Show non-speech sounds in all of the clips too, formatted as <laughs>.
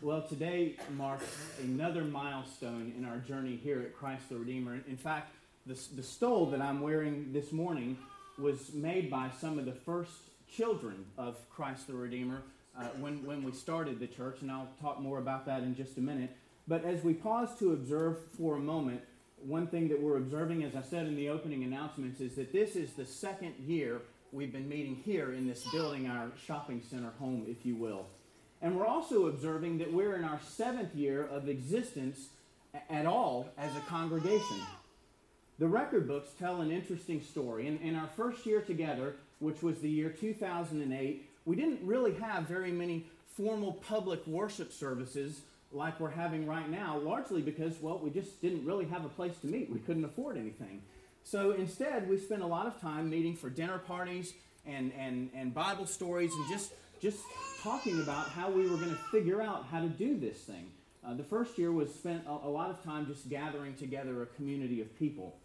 Well, today marks another milestone in our journey here at Christ the Redeemer. In fact, the, the stole that I'm wearing this morning was made by some of the first children of Christ the Redeemer uh, when, when we started the church, and I'll talk more about that in just a minute. But as we pause to observe for a moment, one thing that we're observing, as I said in the opening announcements, is that this is the second year we've been meeting here in this building, our shopping center home, if you will. And we're also observing that we're in our seventh year of existence at all as a congregation. The record books tell an interesting story. In, in our first year together, which was the year 2008, we didn't really have very many formal public worship services like we're having right now, largely because, well, we just didn't really have a place to meet. We couldn't afford anything. So instead, we spent a lot of time meeting for dinner parties and, and, and Bible stories and just, just talking about how we were going to figure out how to do this thing. Uh, the first year was spent a, a lot of time just gathering together a community of people.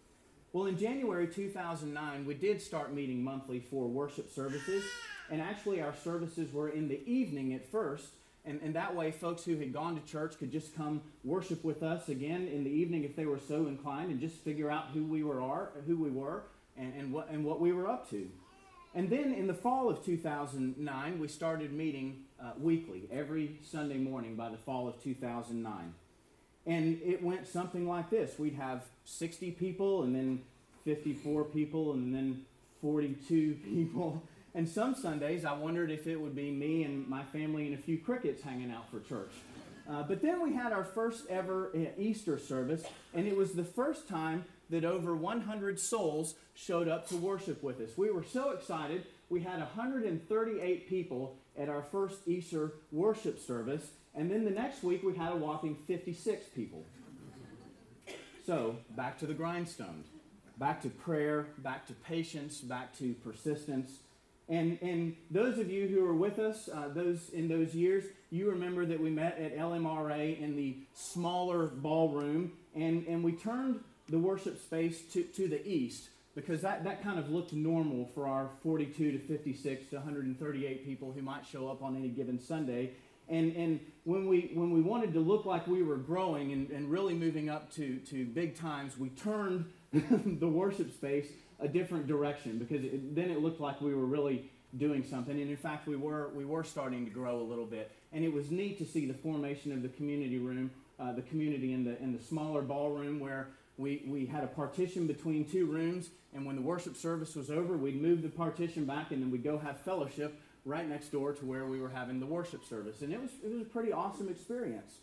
Well, in January 2009, we did start meeting monthly for worship services, and actually, our services were in the evening at first, and, and that way, folks who had gone to church could just come worship with us again in the evening if they were so inclined, and just figure out who we were, are, who we were, and, and what and what we were up to. And then in the fall of 2009, we started meeting uh, weekly, every Sunday morning by the fall of 2009. And it went something like this we'd have 60 people, and then 54 people, and then 42 <laughs> people. And some Sundays, I wondered if it would be me and my family and a few crickets hanging out for church. Uh, but then we had our first ever uh, Easter service, and it was the first time that over 100 souls showed up to worship with us. We were so excited. We had 138 people at our first Easter worship service, and then the next week we had a whopping 56 people. So, back to the grindstone. Back to prayer, back to patience, back to persistence. And, and those of you who are with us, uh, those in those years, you remember that we met at LMRA in the smaller ballroom, and, and we turned the worship space to, to the east because that, that kind of looked normal for our 42 to 56 to 138 people who might show up on any given Sunday. And, and when, we, when we wanted to look like we were growing and, and really moving up to, to big times, we turned <laughs> the worship space a different direction because it, then it looked like we were really doing something. And in fact, we were, we were starting to grow a little bit. And it was neat to see the formation of the community room, uh, the community in the, in the smaller ballroom where we, we had a partition between two rooms, and when the worship service was over, we'd move the partition back, and then we'd go have fellowship right next door to where we were having the worship service. And it was, it was a pretty awesome experience.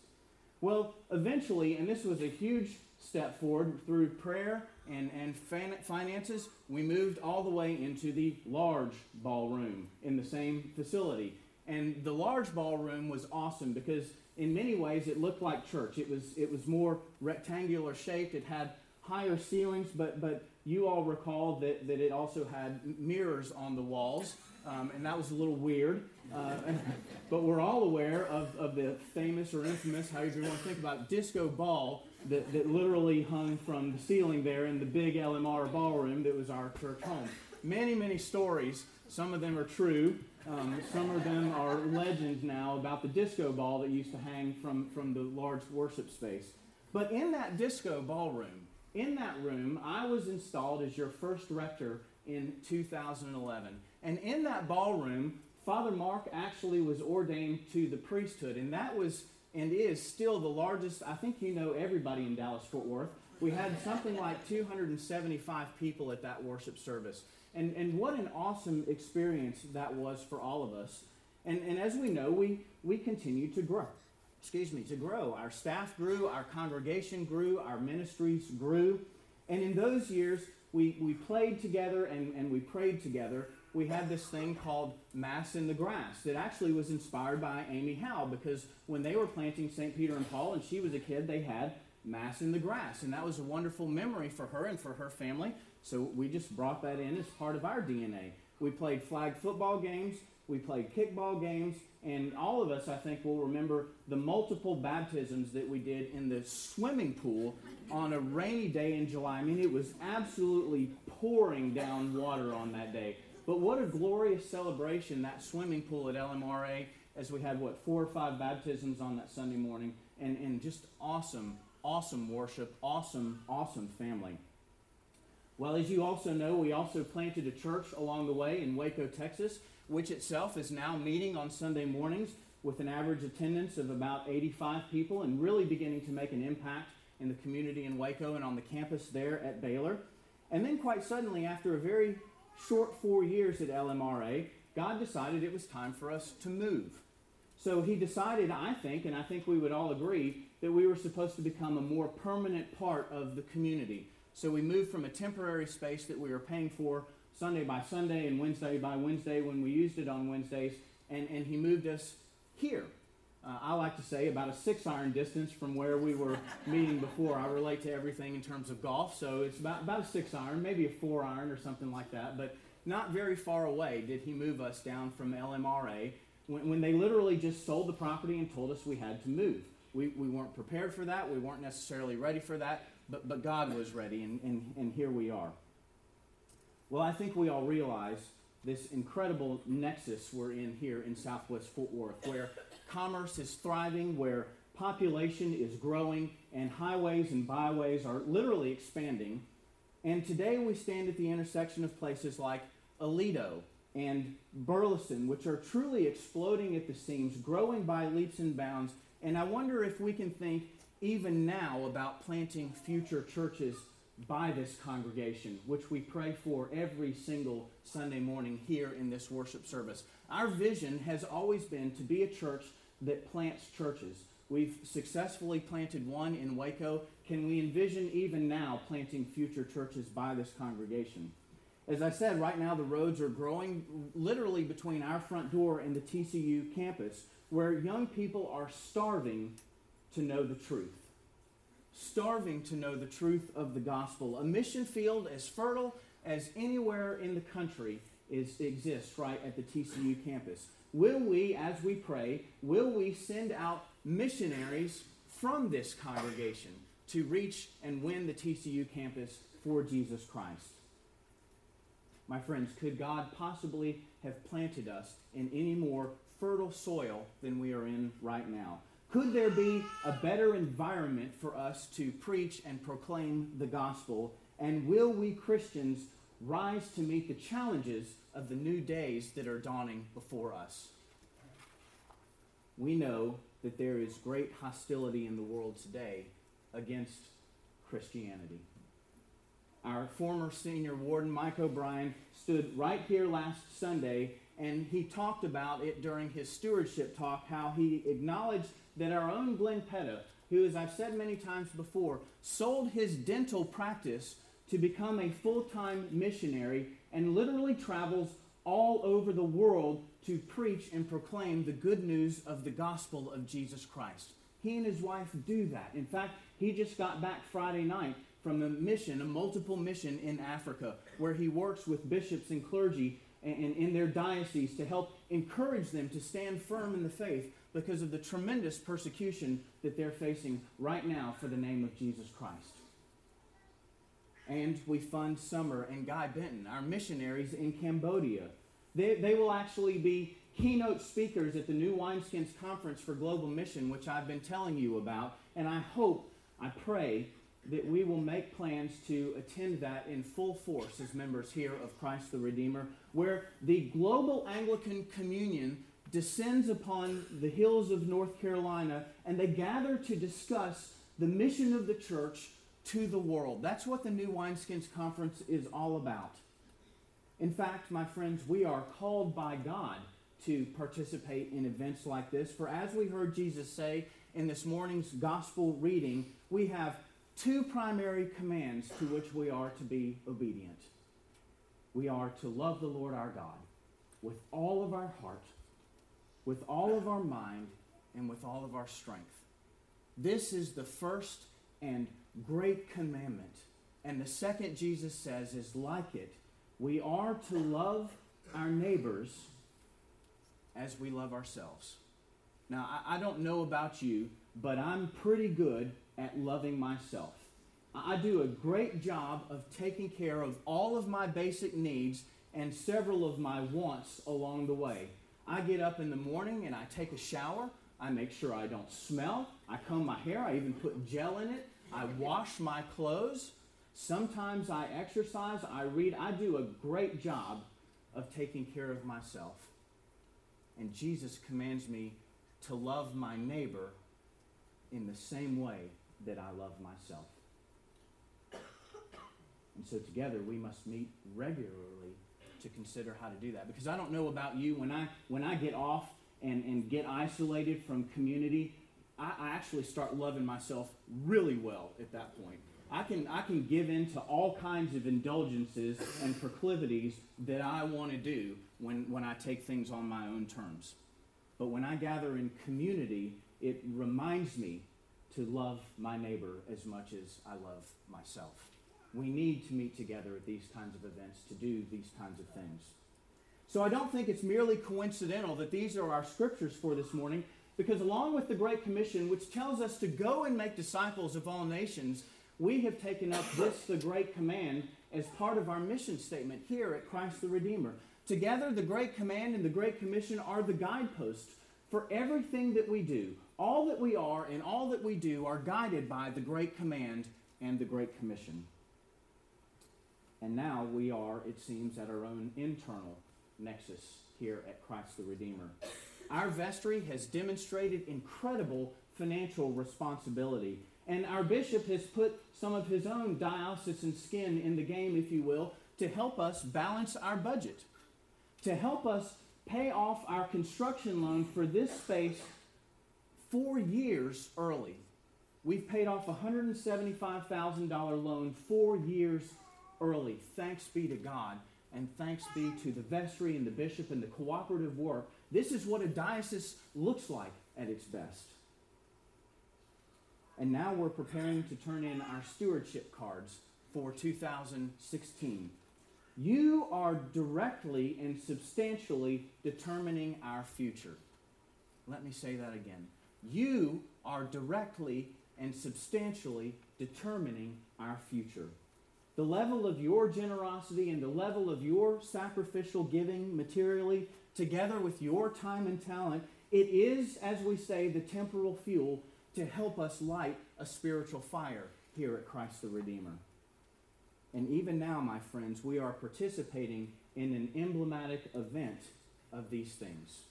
Well, eventually, and this was a huge step forward through prayer and, and finances, we moved all the way into the large ballroom in the same facility. And the large ballroom was awesome because in many ways it looked like church. It was it was more rectangular shaped. It had higher ceilings, but but you all recall that, that it also had mirrors on the walls, um, and that was a little weird. Uh, <laughs> but we're all aware of, of the famous or infamous, however you want to think about disco ball that, that literally hung from the ceiling there in the big LMR ballroom that was our church home. Many, many stories. Some of them are true. Um, some of them are legends now about the disco ball that used to hang from, from the large worship space. But in that disco ballroom, in that room, I was installed as your first rector in 2011. And in that ballroom, Father Mark actually was ordained to the priesthood. And that was and is still the largest, I think you know everybody in Dallas Fort Worth. We had something like 275 people at that worship service. And, and what an awesome experience that was for all of us. And, and as we know, we, we continue to grow. Excuse me, to grow. Our staff grew, our congregation grew, our ministries grew. And in those years, we, we played together and, and we prayed together. We had this thing called Mass in the Grass that actually was inspired by Amy Howe because when they were planting St. Peter and Paul and she was a kid, they had Mass in the Grass. And that was a wonderful memory for her and for her family. So we just brought that in as part of our DNA. We played flag football games, we played kickball games, and all of us, I think, will remember the multiple baptisms that we did in the swimming pool on a rainy day in July. I mean, it was absolutely pouring down water on that day. But what a glorious celebration that swimming pool at LMRA as we had, what, four or five baptisms on that Sunday morning, and, and just awesome, awesome worship, awesome, awesome family. Well, as you also know, we also planted a church along the way in Waco, Texas, which itself is now meeting on Sunday mornings with an average attendance of about 85 people and really beginning to make an impact in the community in Waco and on the campus there at Baylor. And then, quite suddenly, after a very short four years at LMRA, God decided it was time for us to move. So He decided, I think, and I think we would all agree, that we were supposed to become a more permanent part of the community. So we moved from a temporary space that we were paying for Sunday by Sunday and Wednesday by Wednesday when we used it on Wednesdays, and, and He moved us here. Uh, I like to say about a six iron distance from where we were <laughs> meeting before. I relate to everything in terms of golf, so it's about, about a six iron, maybe a four iron or something like that. But not very far away did he move us down from LMRA when, when they literally just sold the property and told us we had to move. We, we weren't prepared for that, we weren't necessarily ready for that, but, but God was ready, and, and, and here we are. Well, I think we all realize this incredible nexus we're in here in Southwest Fort Worth, where commerce is thriving, where population is growing, and highways and byways are literally expanding. And today we stand at the intersection of places like Aledo and Burleson, which are truly exploding at the seams, growing by leaps and bounds. And I wonder if we can think even now about planting future churches by this congregation, which we pray for every single Sunday morning here in this worship service. Our vision has always been to be a church that plants churches. We've successfully planted one in Waco. Can we envision even now planting future churches by this congregation? As I said, right now the roads are growing literally between our front door and the TCU campus, where young people are starving to know the truth starving to know the truth of the gospel. A mission field as fertile as anywhere in the country is, exists right at the TCU campus. Will we, as we pray, will we send out missionaries from this congregation to reach and win the TCU campus for Jesus Christ? My friends, could God possibly have planted us in any more fertile soil than we are in right now? Could there be a better environment for us to preach and proclaim the gospel? And will we Christians rise to meet the challenges of the new days that are dawning before us? We know that there is great hostility in the world today against Christianity. Our former senior warden, Mike O'Brien, stood right here last Sunday and he talked about it during his stewardship talk how he acknowledged that our own Glenn Petta, who, as I've said many times before, sold his dental practice to become a full time missionary and literally travels all over the world to preach and proclaim the good news of the gospel of Jesus Christ. He and his wife do that. In fact, he just got back Friday night from a mission, a multiple mission in Africa, where he works with bishops and clergy and in their diocese to help encourage them to stand firm in the faith because of the tremendous persecution that they're facing right now for the name of Jesus Christ. And we fund Summer and Guy Benton, our missionaries in Cambodia. They, they will actually be keynote speakers at the New Wineskins Conference for Global Mission, which I've been telling you about. And I hope, I pray, that we will make plans to attend that in full force as members here of Christ the Redeemer, where the global Anglican communion descends upon the hills of North Carolina and they gather to discuss the mission of the church to the world. That's what the New Wineskins Conference is all about. In fact, my friends, we are called by God to participate in events like this. For as we heard Jesus say in this morning's gospel reading, we have two primary commands to which we are to be obedient. We are to love the Lord our God with all of our heart, with all of our mind, and with all of our strength. This is the first and great commandment. And the second, Jesus says, is like it. We are to love our neighbors as we love ourselves. Now, I, don't know about you, but I'm pretty good at loving myself. I do a great job of taking care of all of my basic needs and several of my wants along the way. I get up in the morning and I take a shower. I make sure I don't smell. I comb my hair. I even put gel in it. I wash my clothes. Sometimes I exercise. I read. I do a great job of taking care of myself. And Jesus commands me to love my neighbor in the same way that I love myself. And so together we must meet regularly to consider how to do that. Because I don't know about you, when I when I get off and, and get isolated from community, I, I actually start loving myself really well at that point. I can I can give in to all kinds of indulgences and proclivities that I want to do when, when I take things on my own terms. But when I gather in community, it reminds me to love my neighbor as much as I love myself. We need to meet together at these kinds of events to do these kinds of things. So I don't think it's merely coincidental that these are our scriptures for this morning, because along with the Great Commission, which tells us to go and make disciples of all nations, we have taken up this, the Great Command, as part of our mission statement here at Christ the Redeemer. Together, the Great Command and the Great Commission are the guideposts for everything that we do. All that we are and all that we do are guided by the Great Command and the Great Commission. And now we are, it seems, at our own internal nexus here at Christ the Redeemer. Our vestry has demonstrated incredible financial responsibility, and our bishop has put some of his own diocesan skin in the game, if you will, to help us balance our budget, to help us pay off our construction loan for this space four years early. We've paid off a $175,000 loan four years early. Thanks be to God, and thanks be to the vestry and the bishop and the cooperative work. This is what a diocese looks like at its best. And now we're preparing to turn in our stewardship cards for 2016. You are directly and substantially determining our future. Let me say that again. You are directly and substantially determining our future. The level of your generosity and the level of your sacrificial giving materially, together with your time and talent, it is, as we say, the temporal fuel to help us light a spiritual fire here at Christ the Redeemer. And even now, my friends, we are participating in an emblematic event of these things.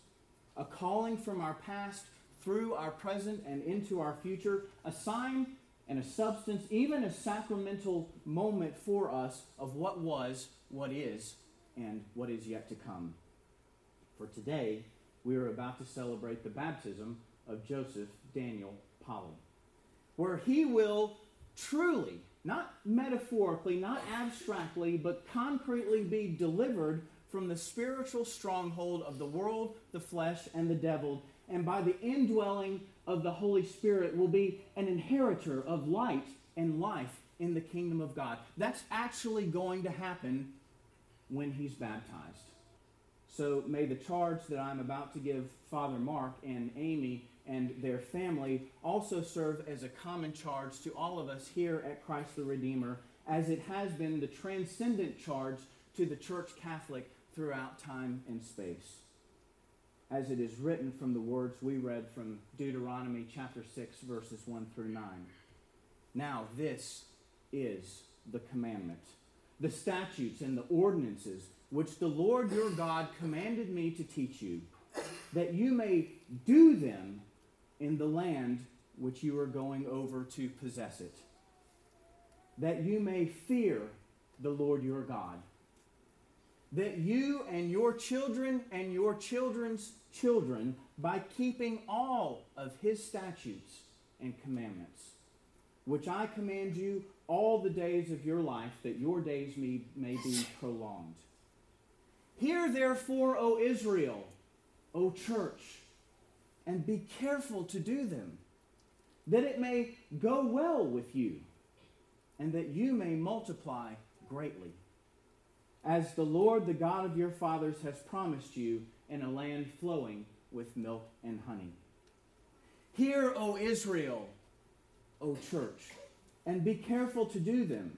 A calling from our past through our present and into our future, a sign and a substance, even a sacramental moment for us of what was, what is, and what is yet to come. For today, we are about to celebrate the baptism of Joseph Daniel Polly, where he will truly not metaphorically, not abstractly, but concretely be delivered from the spiritual stronghold of the world, the flesh, and the devil, and by the indwelling of the Holy Spirit will be an inheritor of light and life in the kingdom of God. That's actually going to happen when he's baptized. So may the charge that I'm about to give Father Mark and Amy and their family also serve as a common charge to all of us here at Christ the Redeemer, as it has been the transcendent charge to the Church Catholic throughout time and space. As it is written from the words we read from Deuteronomy chapter 6, verses 1 through 9. Now, this is the commandment, the statutes and the ordinances which the Lord your God commanded me to teach you, that you may do them in the land which you are going over to possess it, that you may fear the Lord your God, that you and your children and your children's children, by keeping all of his statutes and commandments, which I command you all the days of your life, that your days may, may be prolonged. Hear therefore, O Israel, O church, and be careful to do them, that it may go well with you, and that you may multiply greatly, as the Lord, the God of your fathers, has promised you in a land flowing with milk and honey. Hear, O Israel, O church, and be careful to do them.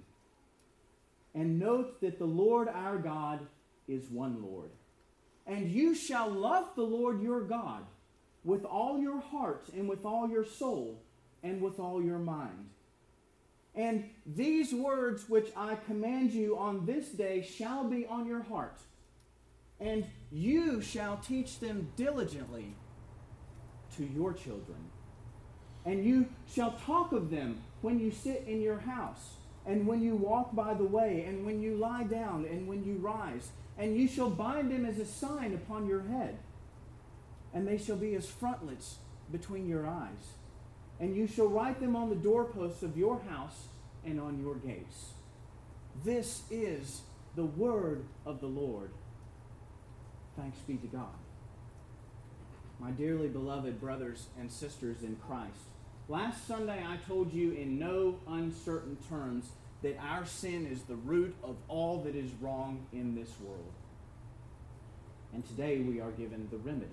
And note that the Lord our God is one Lord And you shall love the Lord your God with all your heart and with all your soul and with all your mind. And these words which I command you on this day shall be on your heart, and you shall teach them diligently to your children. And you shall talk of them when you sit in your house, and when you walk by the way, and when you lie down, and when you rise. And you shall bind them as a sign upon your head, and they shall be as frontlets between your eyes. And you shall write them on the doorposts of your house and on your gates. This is the word of the Lord. Thanks be to God. My dearly beloved brothers and sisters in Christ, last Sunday I told you in no uncertain terms that our sin is the root of all that is wrong in this world. And today we are given the remedy,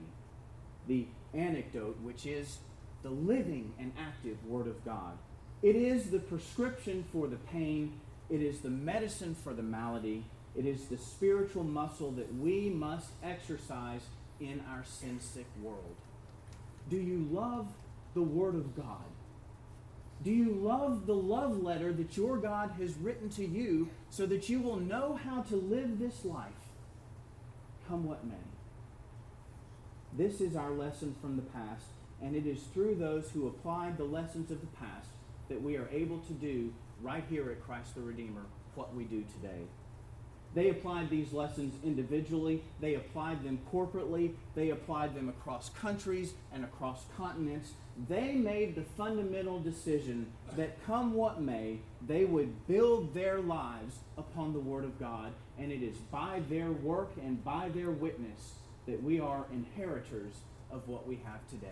the antidote, which is the living and active Word of God. It is the prescription for the pain, it is the medicine for the malady, it is the spiritual muscle that we must exercise in our sin sick world. Do you love the Word of God? Do you love the love letter that your God has written to you so that you will know how to live this life, come what may? This is our lesson from the past, and it is through those who applied the lessons of the past that we are able to do right here at Christ the Redeemer what we do today. They applied these lessons individually, they applied them corporately, they applied them across countries and across continents. They made the fundamental decision that come what may, they would build their lives upon the Word of God, and it is by their work and by their witness that we are inheritors of what we have today.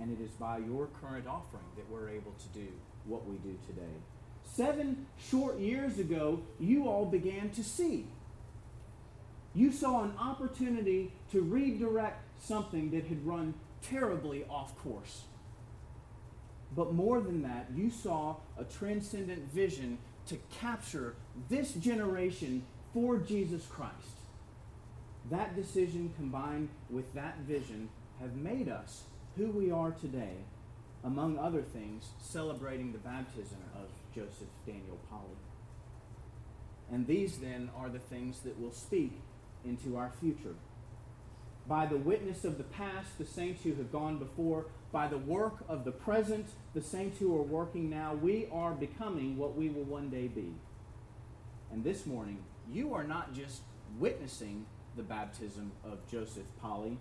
And it is by your current offering that we're able to do what we do today. Seven short years ago, you all began to see. You saw an opportunity to redirect something that had run terribly off course. But more than that, you saw a transcendent vision to capture this generation for Jesus Christ. That decision combined with that vision have made us who we are today, among other things, celebrating the baptism of Joseph Daniel Polly. And these then are the things that will speak into our future. By the witness of the past, the saints who have gone before, by the work of the present, the saints who are working now, we are becoming what we will one day be. And this morning, you are not just witnessing the baptism of Joseph Polly,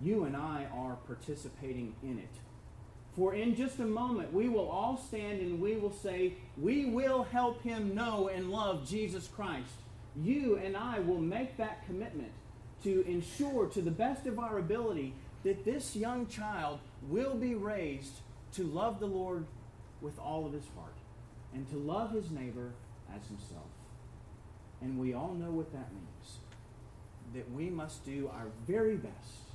you and I are participating in it. For in just a moment, we will all stand and we will say, We will help him know and love Jesus Christ. You and I will make that commitment to ensure, to the best of our ability, that this young child will be raised to love the Lord with all of his heart and to love his neighbor as himself. And we all know what that means that we must do our very best,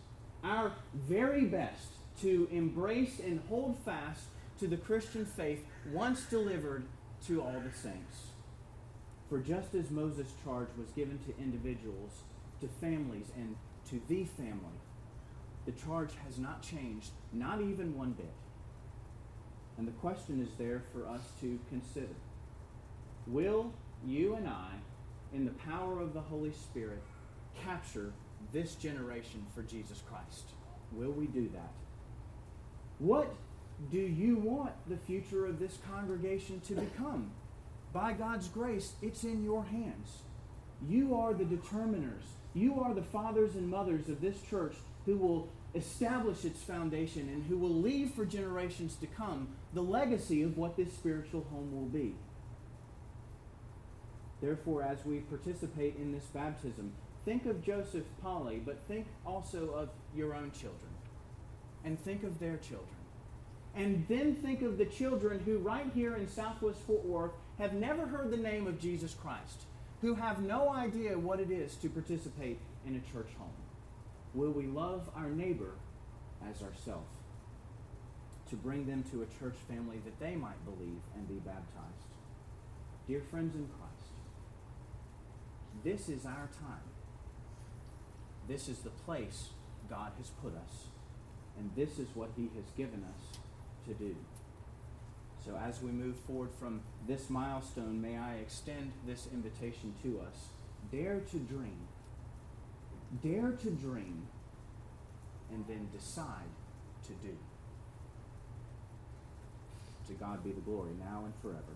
our very best to embrace and hold fast to the Christian faith once delivered to all the saints. For just as Moses' charge was given to individuals, to families, and to the family, the charge has not changed, not even one bit. And the question is there for us to consider. Will you and I, in the power of the Holy Spirit, capture this generation for Jesus Christ? Will we do that? What do you want the future of this congregation to become? By God's grace, it's in your hands. You are the determiners. You are the fathers and mothers of this church who will establish its foundation and who will leave for generations to come the legacy of what this spiritual home will be. Therefore, as we participate in this baptism, think of Joseph Polly, but think also of your own children and think of their children. And then think of the children who, right here in Southwest Fort Worth, have never heard the name of Jesus Christ, who have no idea what it is to participate in a church home. Will we love our neighbor as ourselves? To bring them to a church family that they might believe and be baptized. Dear friends in Christ, this is our time. This is the place God has put us. And this is what He has given us to do. So as we move forward from this milestone, may I extend this invitation to us. Dare to dream. Dare to dream and then decide to do. To God be the glory now and forever.